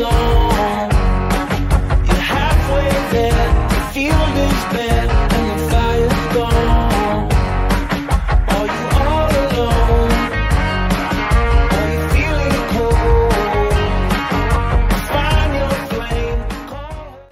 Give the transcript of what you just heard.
alone.